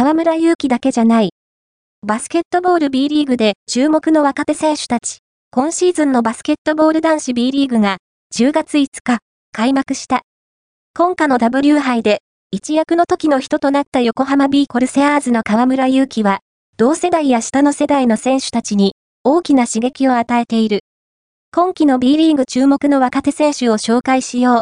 河村勇輝だけじゃない。バスケットボール B リーグで注目の若手選手たち。今シーズンのバスケットボール男子 B リーグが10月5日開幕した。今夏の W 杯で一躍の時の人となった横浜 B コルセアーズの河村勇輝は同世代や下の世代の選手たちに大きな刺激を与えている。今季の B リーグ注目の若手選手を紹介しよう。